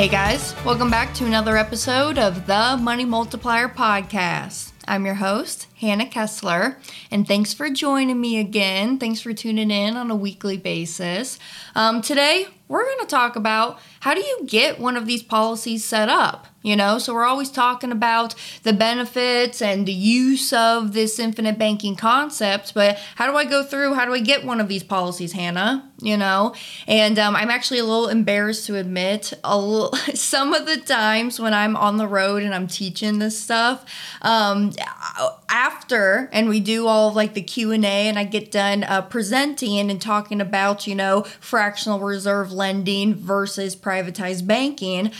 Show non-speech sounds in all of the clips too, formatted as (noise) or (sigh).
Hey guys, welcome back to another episode of the Money Multiplier Podcast. I'm your host, Hannah Kesler, and thanks for joining me again. Thanks for tuning in on a weekly basis. Um, today, we're going to talk about how do you get one of these policies set up? You know, so we're always talking about the benefits and the use of this infinite banking concept, but how do I go through? How do I get one of these policies, Hannah? You know, and um, I'm actually a little embarrassed to admit, (laughs) some of the times when I'm on the road and I'm teaching this stuff, um, after and we do all of like the Q and A, and I get done uh, presenting and talking about you know fractional reserve lending versus privatized banking.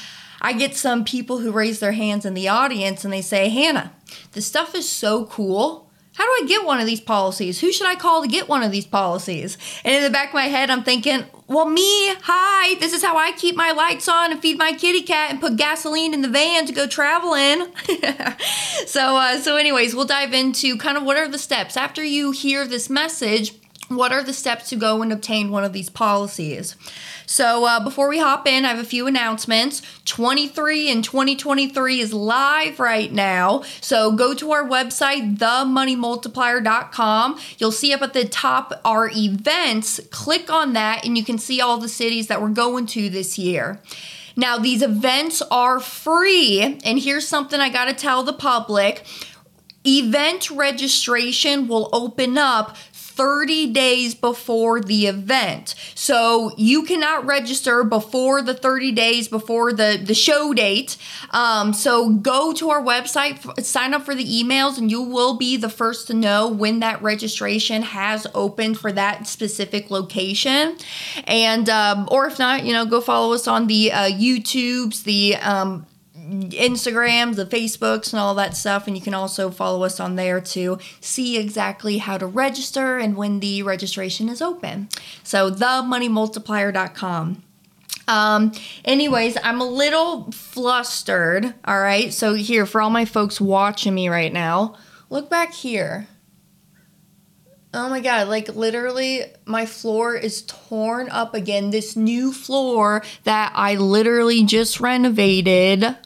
I get some people who raise their hands in the audience and they say, Hannah, this stuff is so cool. How do I get one of these policies? Who should I call to get one of these policies? And in the back of my head, I'm thinking, well, me, hi, this is how I keep my lights on and feed my kitty cat and put gasoline in the van to go traveling. (laughs) so, uh, so, anyways, we'll dive into kind of what are the steps after you hear this message. What are the steps to go and obtain one of these policies? So uh, before we hop in, I have a few announcements. 23 and 2023 is live right now. So go to our website, themoneymultiplier.com. You'll see up at the top our events. Click on that, and you can see all the cities that we're going to this year. Now, these events are free, and here's something I got to tell the public event registration will open up 30 days before the event. So you cannot register before the 30 days before the, the show date. Um, so go to our website, sign up for the emails, and you will be the first to know when that registration has opened for that specific location. And, um, or if not, you know, go follow us on the uh, YouTubes, the um, Instagrams, the Facebooks, and all that stuff. And you can also follow us on there to see exactly how to register and when the registration is open. So, themoneymultiplier.com. Um, anyways, I'm a little flustered. All right. So, here, for all my folks watching me right now, look back here. Oh my god, like literally my floor is torn up again. This new floor that I literally just renovated.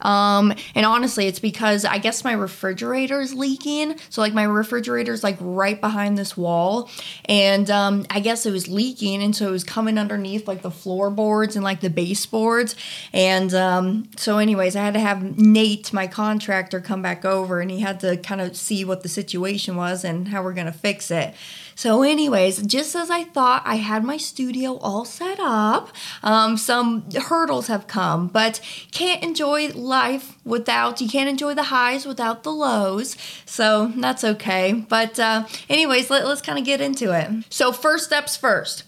Um, and honestly, it's because I guess my refrigerator is leaking. So like my refrigerator is like right behind this wall, and um, I guess it was leaking, and so it was coming underneath like the floorboards and like the baseboards. And um, so, anyways, I had to have Nate, my contractor, come back over, and he had to kind of see what the situation was and how we're gonna fix it. So, anyways, just as I thought, I had my studio all set up. Um, some hurdles have come, but can't enjoy life without, you can't enjoy the highs without the lows. So, that's okay. But, uh, anyways, let, let's kind of get into it. So, first steps first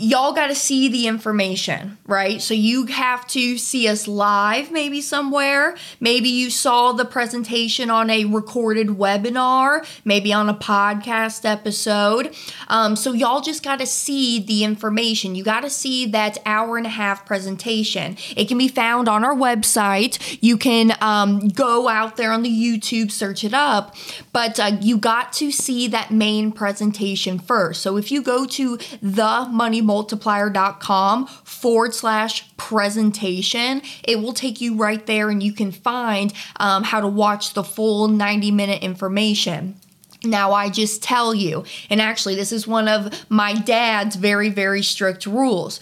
y'all got to see the information, right? So you have to see us live, maybe somewhere. Maybe you saw the presentation on a recorded webinar, maybe on a podcast episode. Um, so y'all just got to see the information. You got to see that hour and a half presentation. It can be found on our website. You can um, go out there on the YouTube, search it up, but uh, you got to see that main presentation first. So if you go to the money multiplier.com forward slash presentation. It will take you right there and you can find um, how to watch the full 90 minute information. Now, I just tell you, and actually, this is one of my dad's very, very strict rules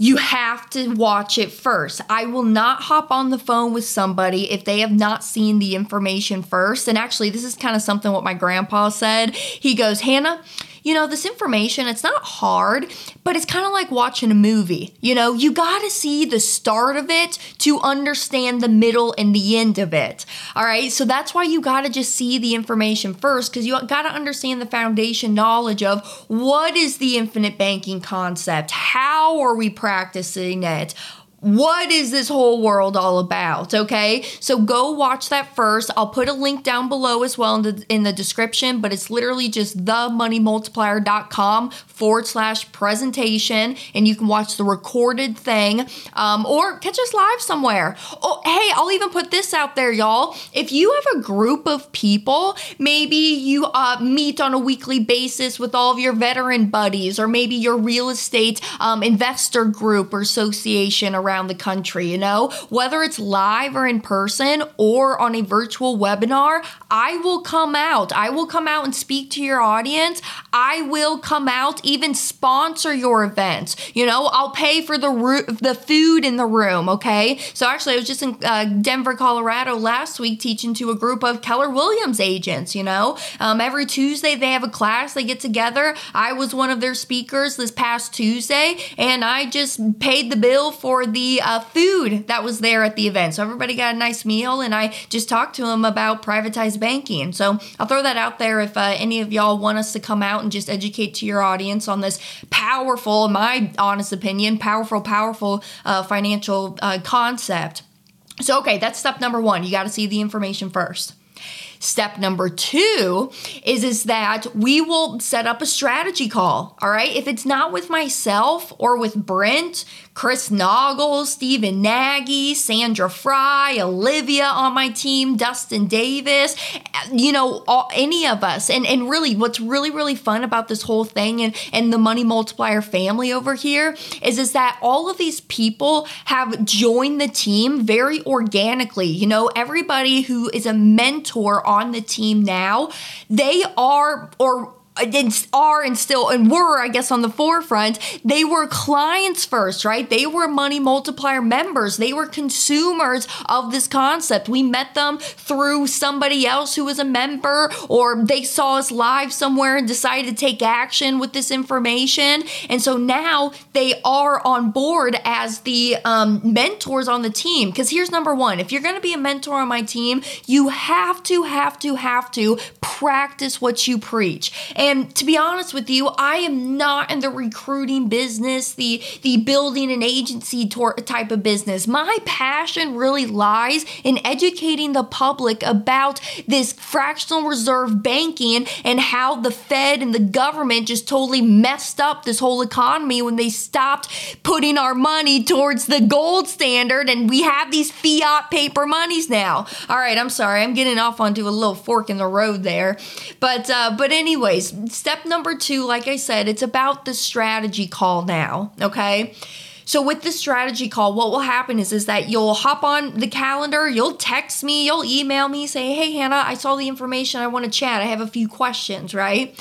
you have to watch it first. I will not hop on the phone with somebody if they have not seen the information first. And actually, this is kind of something what my grandpa said. He goes, Hannah, you know, this information, it's not hard, but it's kind of like watching a movie. You know, you got to see the start of it to understand the middle and the end of it. All right. So that's why you got to just see the information first because you got to understand the foundation knowledge of what is the infinite banking concept? How are we practicing it? What is this whole world all about okay? So go watch that first. I'll put a link down below as well in the in the description but it's literally just themoneymultiplier.com forward slash presentation and you can watch the recorded thing um, or catch us live somewhere. Oh hey i'll even put this out there y'all. If you have a group of people maybe you uh, meet on a weekly basis with all of your veteran buddies or maybe your real estate um, investor group or association around around the country, you know, whether it's live or in person or on a virtual webinar, I will come out. I will come out and speak to your audience. I will come out, even sponsor your events. You know, I'll pay for the ro- the food in the room. Okay, so actually, I was just in uh, Denver, Colorado last week teaching to a group of Keller Williams agents. You know, um, every Tuesday they have a class. They get together. I was one of their speakers this past Tuesday, and I just paid the bill for the uh, food that was there at the event. So everybody got a nice meal, and I just talked to them about privatized banking. So I'll throw that out there if uh, any of y'all want us to come out and just educate to your audience on this powerful, in my honest opinion, powerful, powerful uh, financial uh, concept. So, okay, that's step number one. You got to see the information first. Step number two is, is that we will set up a strategy call. All right. If it's not with myself or with Brent, Chris Naugle, Stephen Nagy, Sandra Fry, Olivia on my team, Dustin Davis, you know, all, any of us. And, and really, what's really, really fun about this whole thing and, and the Money Multiplier family over here is, is that all of these people have joined the team very organically. You know, everybody who is a mentor on the team now, they are or are and still and were, I guess, on the forefront, they were clients first, right? They were money multiplier members. They were consumers of this concept. We met them through somebody else who was a member, or they saw us live somewhere and decided to take action with this information. And so now they are on board as the um, mentors on the team. Because here's number one if you're going to be a mentor on my team, you have to, have to, have to practice what you preach. And to be honest with you, I am not in the recruiting business, the the building an agency tor- type of business. My passion really lies in educating the public about this fractional reserve banking and how the Fed and the government just totally messed up this whole economy when they stopped putting our money towards the gold standard and we have these fiat paper monies now. All right, I'm sorry. I'm getting off onto a little fork in the road there. But uh but anyways, step number two, like I said, it's about the strategy call now, okay? So with the strategy call, what will happen is, is that you'll hop on the calendar, you'll text me, you'll email me, say, hey Hannah, I saw the information, I want to chat, I have a few questions, right?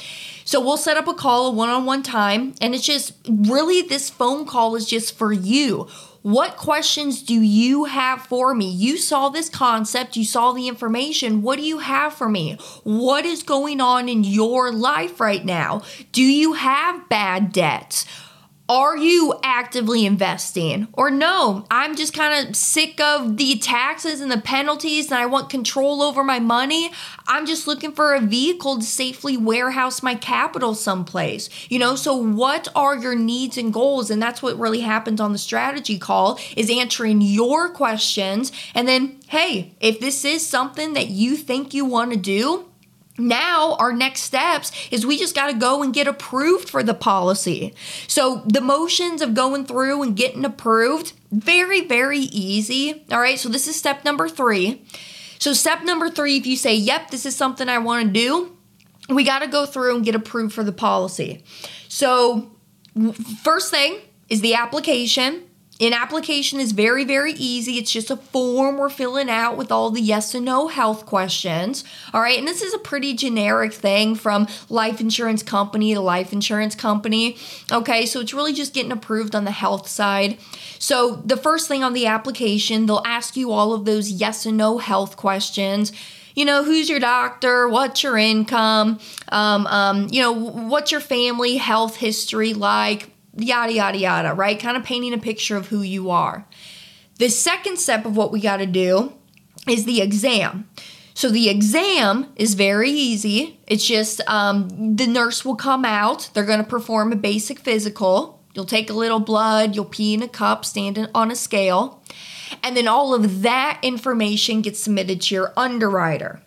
So we'll set up a call, a one-on-one time, and it's just really this phone call is just for you. What questions do you have for me? You saw this concept, you saw the information. What do you have for me? What is going on in your life right now? Do you have bad debts? Are you actively investing? Or no, I'm just kind of sick of the taxes and the penalties and I want control over my money. I'm just looking for a vehicle to safely warehouse my capital someplace. You know, so what are your needs and goals? And that's what really happens on the strategy call is answering your questions and then hey, if this is something that you think you want to do, now our next steps is we just got to go and get approved for the policy. So the motions of going through and getting approved very very easy. All right so this is step number three. So step number three if you say yep this is something i want to do we got to go through and get approved for the policy. So first thing is the application an application is very, very easy. It's just a form we're filling out with all the yes and no health questions. All right. And this is a pretty generic thing from life insurance company to life insurance company. Okay. So it's really just getting approved on the health side. So the first thing on the application, they'll ask you all of those yes and no health questions you know, who's your doctor, what's your income, um, um, you know, what's your family health history like, yada, yada, yada, right? Kind of painting a picture of who you are. The second step of what we got to do is the exam. So the exam is very easy. It's just um, the nurse will come out, they're going to perform a basic physical. You'll take a little blood, you'll pee in a cup, stand on a scale. And then all of that information gets submitted to your underwriter.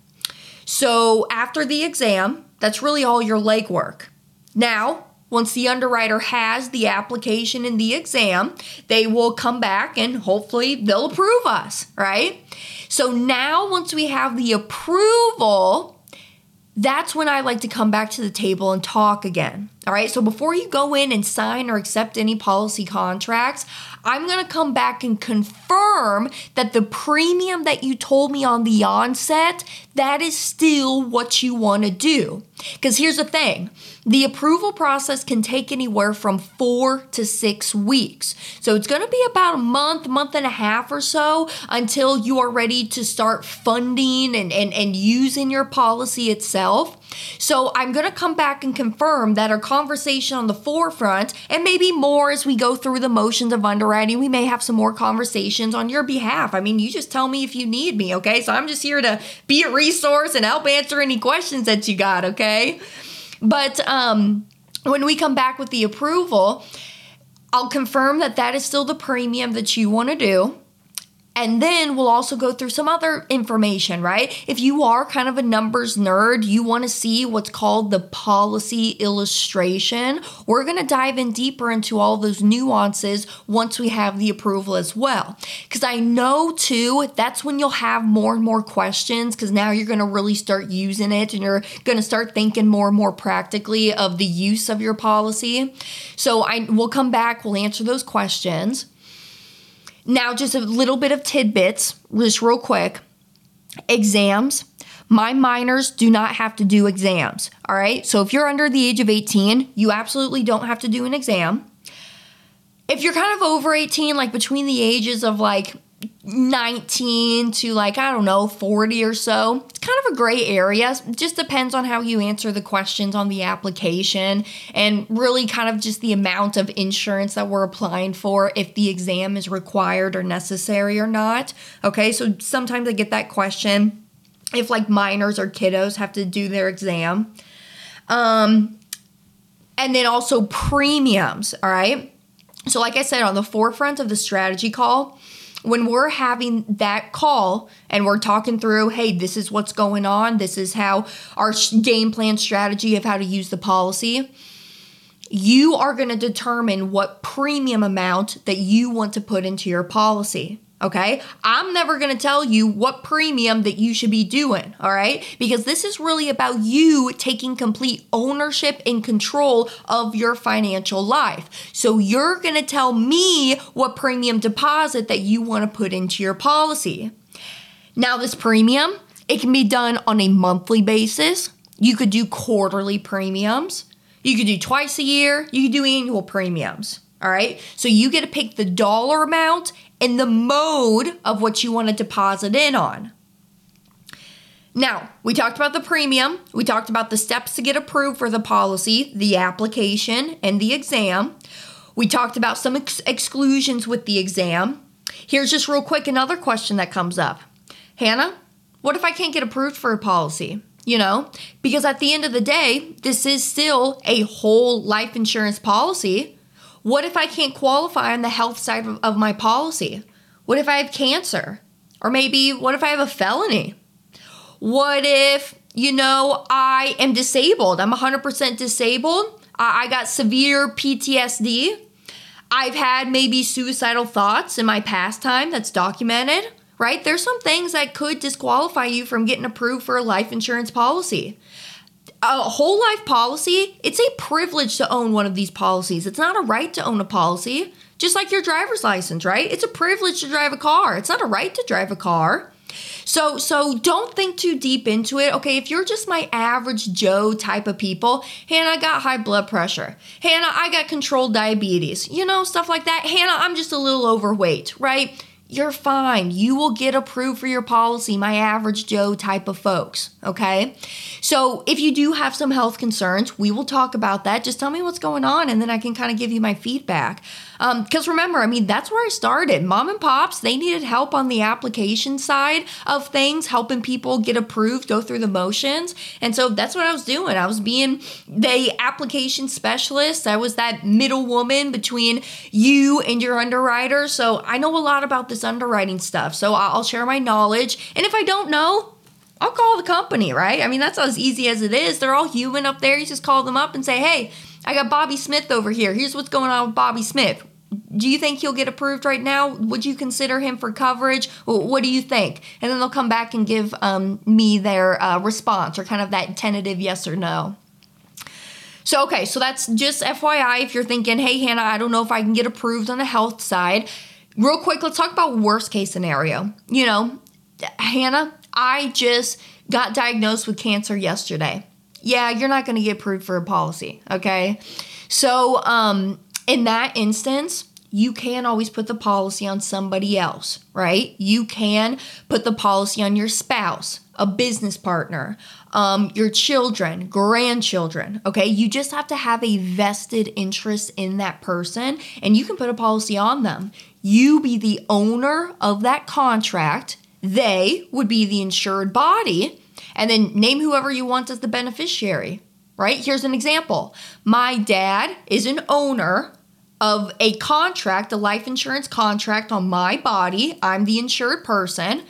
So after the exam, that's really all your legwork. Now, once the underwriter has the application and the exam, they will come back and hopefully they'll approve us, right? So now, once we have the approval, that's when I like to come back to the table and talk again. All right, so before you go in and sign or accept any policy contracts, I'm gonna come back and confirm that the premium that you told me on the onset, that is still what you wanna do. Because here's the thing the approval process can take anywhere from four to six weeks. So it's gonna be about a month, month and a half or so until you are ready to start funding and, and, and using your policy itself. So I'm gonna come back and confirm that our conversation on the forefront, and maybe more as we go through the motions of underwriting, we may have some more conversations on your behalf. I mean, you just tell me if you need me, okay? So I'm just here to be a resource and help answer any questions that you got, okay? But um, when we come back with the approval, I'll confirm that that is still the premium that you want to do. And then we'll also go through some other information, right? If you are kind of a numbers nerd, you want to see what's called the policy illustration, we're going to dive in deeper into all those nuances once we have the approval as well. Because I know too, that's when you'll have more and more questions because now you're going to really start using it and you're going to start thinking more and more practically of the use of your policy. So I we'll come back, we'll answer those questions. Now, just a little bit of tidbits, just real quick. Exams. My minors do not have to do exams. All right. So if you're under the age of 18, you absolutely don't have to do an exam. If you're kind of over 18, like between the ages of like 19 to like, I don't know, 40 or so. It's kind of a gray area. It just depends on how you answer the questions on the application and really kind of just the amount of insurance that we're applying for, if the exam is required or necessary or not. Okay, so sometimes I get that question if like minors or kiddos have to do their exam. Um, and then also premiums, all right? So, like I said, on the forefront of the strategy call, when we're having that call and we're talking through, hey, this is what's going on, this is how our game plan strategy of how to use the policy, you are going to determine what premium amount that you want to put into your policy. Okay. I'm never going to tell you what premium that you should be doing. All right. Because this is really about you taking complete ownership and control of your financial life. So you're going to tell me what premium deposit that you want to put into your policy. Now, this premium, it can be done on a monthly basis. You could do quarterly premiums. You could do twice a year. You could do annual premiums. All right. So you get to pick the dollar amount and the mode of what you want to deposit in on. Now, we talked about the premium, we talked about the steps to get approved for the policy, the application, and the exam. We talked about some ex- exclusions with the exam. Here's just real quick another question that comes up Hannah, what if I can't get approved for a policy? You know, because at the end of the day, this is still a whole life insurance policy. What if I can't qualify on the health side of, my policy? What if I have cancer? Or maybe what if I have a felony? What if, you know, I am disabled? I'm 100% disabled. I got severe PTSD. I've had maybe suicidal thoughts in my past time that's documented, right? There's some things that could disqualify you from getting approved for a life insurance policy a whole life policy, it's a privilege to own one of these policies. It's not a right to own a policy. Just like your driver's license, right? It's a privilege to drive a car. It's not a right to drive a car. So so don't think too deep into it. Okay, if you're just my average Joe type of people, Hannah, I got high blood pressure. Hannah, I got controlled diabetes. You know, stuff like that. Hannah, I'm just a little overweight, right? You're fine. You will get approved for your policy, my average Joe type of folks. Okay. So if you do have some health concerns, we will talk about that. Just tell me what's going on and then I can kind of give you my feedback. Because um, remember, I mean, that's where I started. Mom and pops, they needed help on the application side of things, helping people get approved, go through the motions. And so that's what I was doing. I was being the application specialist. I was that middle woman between you and your underwriter. So I know a lot about this underwriting stuff. So I'll share my knowledge. And if I don't know, I'll call the company, right? I mean, that's as easy as it is. They're all human up there. You just call them up and say, hey, I got Bobby Smith over here. Here's what's going on with Bobby Smith do you think he'll get approved right now? Would you consider him for coverage? What do you think? And then they'll come back and give um, me their uh, response or kind of that tentative yes or no. So, okay, so that's just FYI if you're thinking, hey, Hannah, I don't know if I can get approved on the health side. Real quick, let's talk about worst case scenario. You know, Hannah, I just got diagnosed with cancer yesterday. Yeah, you're not going to get approved for a policy, okay? So, um, in that instance, you can always put the policy on somebody else, right? You can put the policy on your spouse, a business partner, um, your children, grandchildren, okay? You just have to have a vested interest in that person and you can put a policy on them. You be the owner of that contract, they would be the insured body, and then name whoever you want as the beneficiary, right? Here's an example my dad is an owner of a contract, a life insurance contract on my body. I'm the insured person.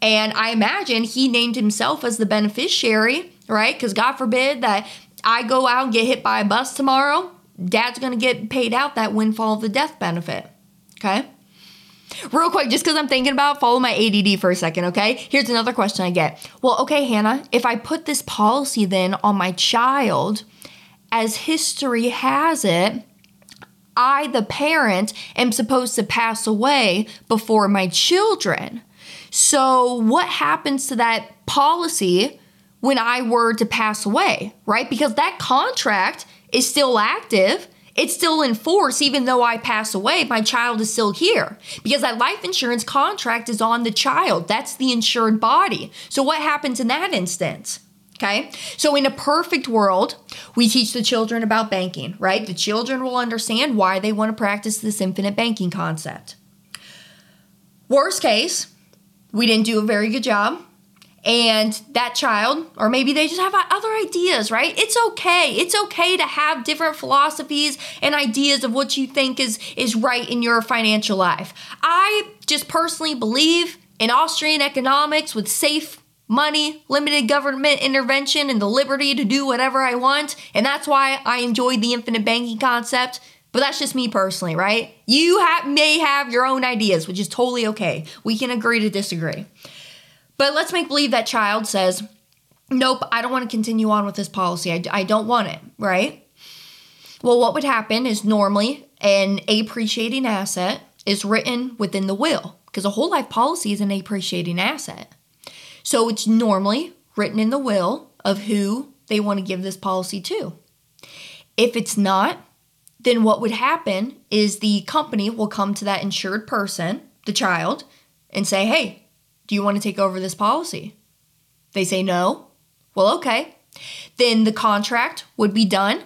And I imagine he named himself as the beneficiary, right? Because God forbid that I go out and get hit by a bus tomorrow, dad's gonna get paid out that windfall of the death benefit. Okay? Real quick, just because I'm thinking about, follow my ADD for a second, okay? Here's another question I get. Well, okay, Hannah, if I put this policy then on my child, as history has it, I, the parent, am supposed to pass away before my children. So, what happens to that policy when I were to pass away, right? Because that contract is still active. It's still in force, even though I pass away, my child is still here. Because that life insurance contract is on the child. That's the insured body. So, what happens in that instance? Okay. So, in a perfect world, we teach the children about banking, right? The children will understand why they want to practice this infinite banking concept. Worst case, we didn't do a very good job. And that child, or maybe they just have other ideas, right? It's okay. It's okay to have different philosophies and ideas of what you think is, is right in your financial life. I just personally believe in Austrian economics with safe money, limited government intervention, and the liberty to do whatever I want. And that's why I enjoyed the infinite banking concept. But that's just me personally, right? You may have your own ideas, which is totally okay. We can agree to disagree. But let's make believe that child says, Nope, I don't want to continue on with this policy. I, I don't want it, right? Well, what would happen is normally an appreciating asset is written within the will because a whole life policy is an appreciating asset. So it's normally written in the will of who they want to give this policy to. If it's not, then what would happen is the company will come to that insured person, the child, and say, Hey, do you want to take over this policy? They say no. Well, okay. Then the contract would be done.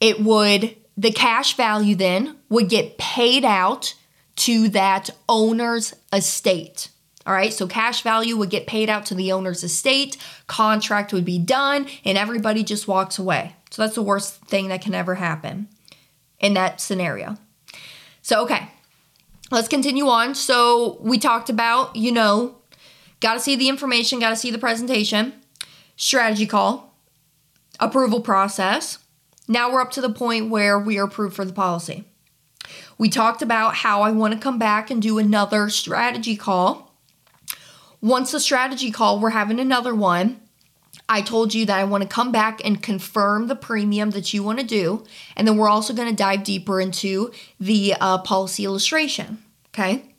It would, the cash value then would get paid out to that owner's estate. All right, so cash value would get paid out to the owner's estate, contract would be done, and everybody just walks away. So that's the worst thing that can ever happen in that scenario. So, okay, let's continue on. So, we talked about, you know, got to see the information, got to see the presentation, strategy call, approval process. Now we're up to the point where we are approved for the policy. We talked about how I want to come back and do another strategy call once the strategy call, we're having another one. I told you that I want to come back and confirm the premium that you want to do. And then we're also going to dive deeper into the uh, policy illustration. Okay.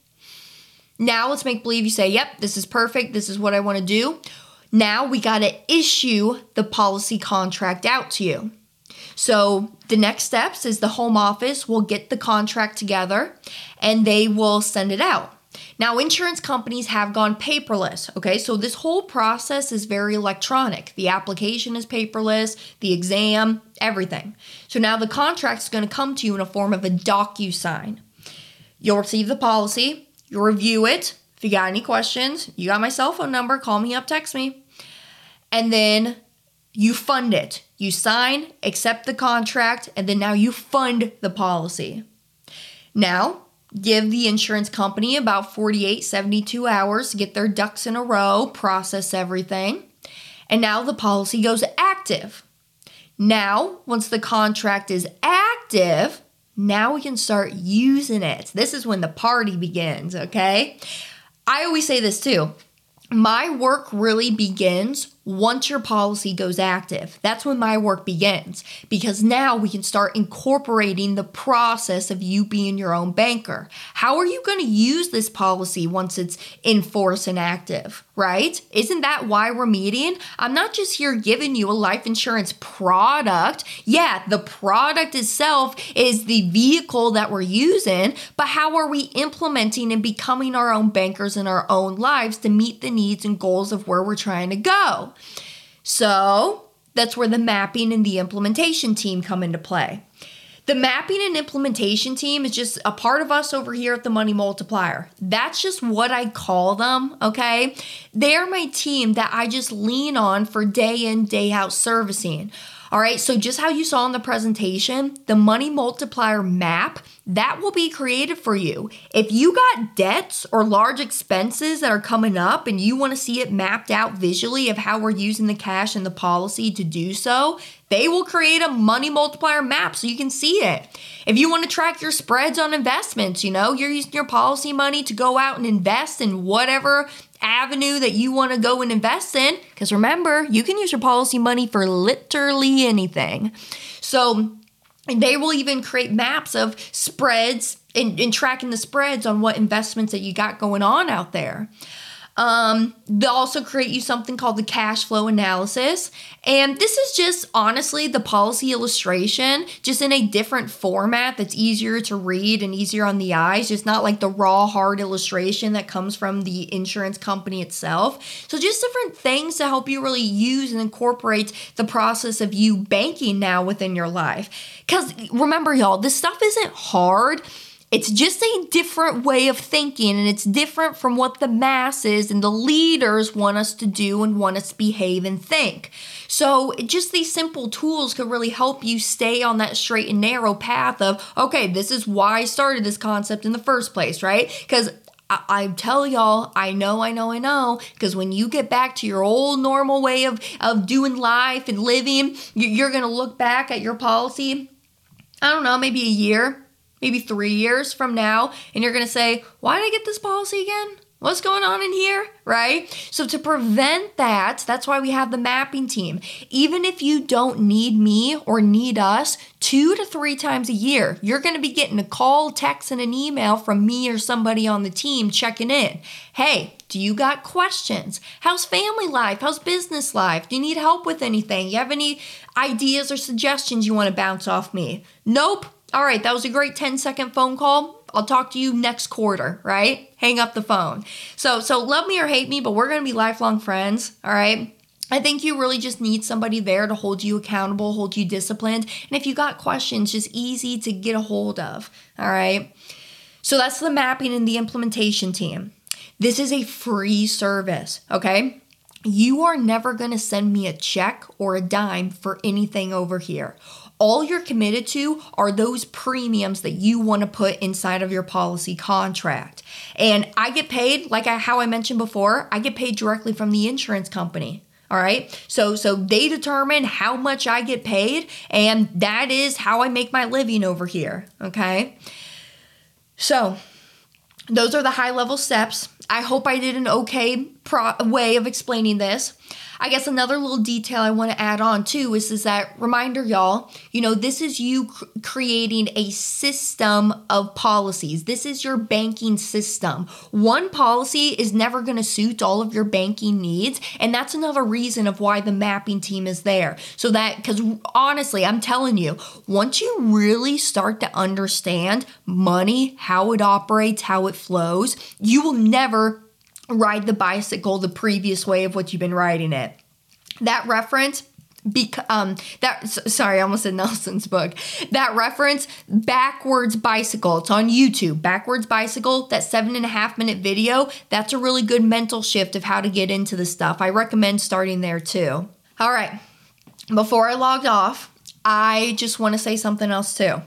Now let's make believe you say, yep, this is perfect. This is what I want to do. Now we got to issue the policy contract out to you. So the next steps is the home office will get the contract together and they will send it out. Now, insurance companies have gone paperless, okay? So this whole process is very electronic. The application is paperless, the exam, everything. So now the contract is going to come to you in a form of a DocuSign. You'll receive the policy, you'll review it. If you got any questions, you got my cell phone number, call me up, text me. And then you fund it. You sign, accept the contract, and then now you fund the policy. Now, give the insurance company about 48, 72 hours to get their ducks in a row, process everything. And now the policy goes active. Now, once the contract is active, now we can start using it. This is when the party begins, okay? I always say this too. My work really begins once your policy goes active. That's when my work begins because now we can start incorporating the process of you being your own banker. How are you going to use this policy once it's in force and active, right? Isn't that why we're meeting? I'm not just here giving you a life insurance product. Yeah, the product itself is the vehicle that we're using, but how are we implementing and becoming our own bankers in our own lives to meet the needs and goals of where we're trying to go? So that's where the mapping and the implementation team come into play. The mapping and implementation team is just a part of us over here at the Money Multiplier. That's just what I call them, okay? They're my team that I just lean on for day in, day out servicing. All right, so just how you saw in the presentation, the money multiplier map, that will be created for you. If you got debts or large expenses that are coming up and you want to see it mapped out visually of how we're using the cash and the policy to do so, they will create a money multiplier map so you can see it. If you want to track your spreads on investments, you know, you're using your policy money to go out and invest in whatever avenue that you want to go and invest in. Because remember, you can use your policy money for literally anything. So they will even create maps of spreads and, and tracking the spreads on what investments that you got going on out there. Um, they'll also create you something called the cash flow analysis. And this is just honestly the policy illustration, just in a different format that's easier to read and easier on the eyes, just not like the raw, hard illustration that comes from the insurance company itself. So, just different things to help you really use and incorporate the process of you banking now within your life. Because remember, y'all, this stuff isn't hard it's just a different way of thinking, and it's different from what the masses and the leaders want us to do and want us to behave and think. So, just these simple tools could really help you stay on that straight and narrow path of, okay, this is why I started this concept in the first place, right? Because I, tell y'all, I know, I know, I know, because when you get back to your old normal way of, of doing life and living, you're going to look back at your policy, I don't know, maybe a year, maybe three years from now, and you're gonna say, Why did I get this policy again? What's going on in here? Right? So, to prevent that, that's why we have the mapping team. Even if you don't need me or need us two to three times a year, you're going to be getting a call, text, and an email from me or somebody on the team checking in. Hey, do you got questions? How's family life? How's business life? Do you need help with anything? You have any ideas or suggestions you want to bounce off me? Nope. All right, that was a great 10 second phone call. I'll talk to you next quarter, right? Hang up the phone. So so love me or hate me, but we're going to be lifelong friends, all right? I think you really just need somebody there to hold you accountable, hold you disciplined. And if you got questions, just easy to get a hold of, all right? So that's the mapping and the implementation team. This is a free service, okay? You are never going to send me a check or a dime for anything over here all you're committed to are those premiums that you want to put inside of your policy contract. And I get paid, like I, how I mentioned before, I get paid directly from the insurance company. All right. So so they determine how much I get paid and that is how I make my living over here, okay? So, those are the high level steps. I hope I did an okay pro- way of explaining this. I guess another little detail I want to add on too is, is that reminder, y'all, you know, this is you cr- creating a system of policies. This is your banking system. One policy is never going to suit all of your banking needs. And that's another reason of why the mapping team is there. So that, because honestly, I'm telling you, once you really start to understand money, how it operates, how it flows, you will never ride the bicycle the previous way of what you've been riding it. That reference Bec- um that sorry i almost said (laughs) nelson's book. That reference backwards bicycle it's on youtube backwards bicycle that seven and a half minute video that's a really good mental shift of how to get into the stuff. I recommend starting there too. All right before i logged off i just want to say something else too.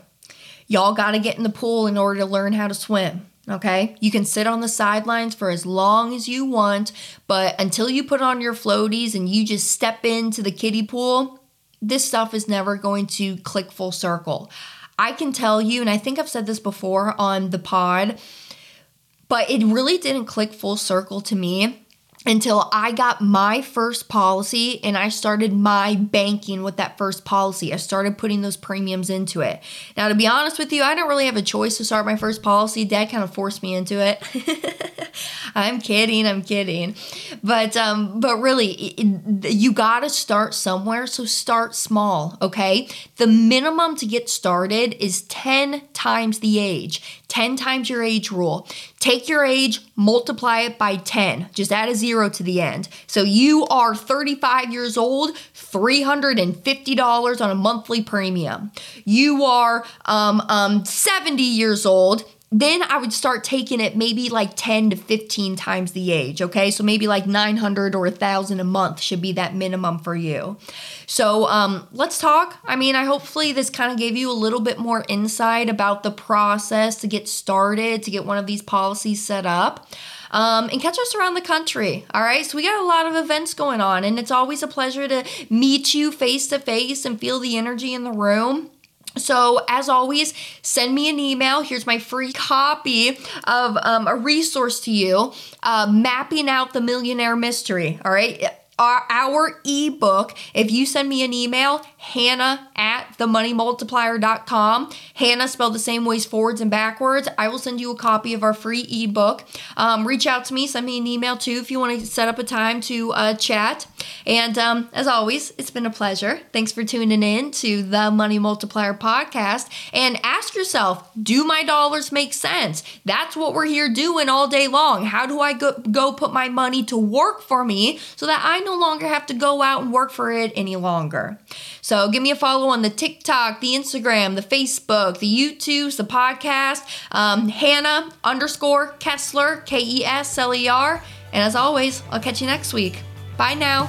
Y'all got to get in the pool in order to learn how to swim Okay, you can sit on the sidelines for as long as you want, but until you put on your floaties and you just step into the kiddie pool, this stuff is never going to click full circle. I can tell you, and I think I've said this before on the pod, but it really didn't click full circle to me until I got my first policy and I started my banking with that first policy. I started putting those premiums into it. Now, to be honest with you, I don't really have a choice to start my first policy. Dad kind of forced me into it. (laughs) I'm kidding, I'm kidding. But um but really it, you got to start somewhere, so start small, okay? The minimum to get started is 10 times the age. 10 times your age rule. Take your age, multiply it by 10. Just add a zero to the end. So you are 35 years old, $350 on a monthly premium. You are um, um, 70 years old, then I would start taking it maybe like 10 to 15 times the age, okay? So maybe like 900 or 1000 a month should be that minimum for you. So, um let's talk. I mean, I hopefully this kind of gave you a little bit more insight about the process to get started, to get one of these policies set up. Um, and catch us around the country. All right. So we got a lot of events going on, and it's always a pleasure to meet you face to face and feel the energy in the room. So, as always, send me an email. Here's my free copy of um, a resource to you uh, mapping out the millionaire mystery. All right our, our ebook, if you send me an email, Hannah at themoneymultiplier.com, Hannah spelled the same ways forwards and backwards, I will send you a copy of our free ebook. Um, reach out to me, send me an email too if you want to set up a time to uh, chat. And um, as always, it's been a pleasure. Thanks for tuning in to the Money Multiplier podcast. And ask yourself, do my dollars make sense? That's what we're here doing all day long. How do I go, go put my money to work for me so that I no longer have to go out and work for it any longer. So give me a follow on the TikTok, the Instagram, the Facebook, the YouTubes, the podcast, um, Hannah underscore Kesler, K E S L E R. And as always, I'll catch you next week. Bye now.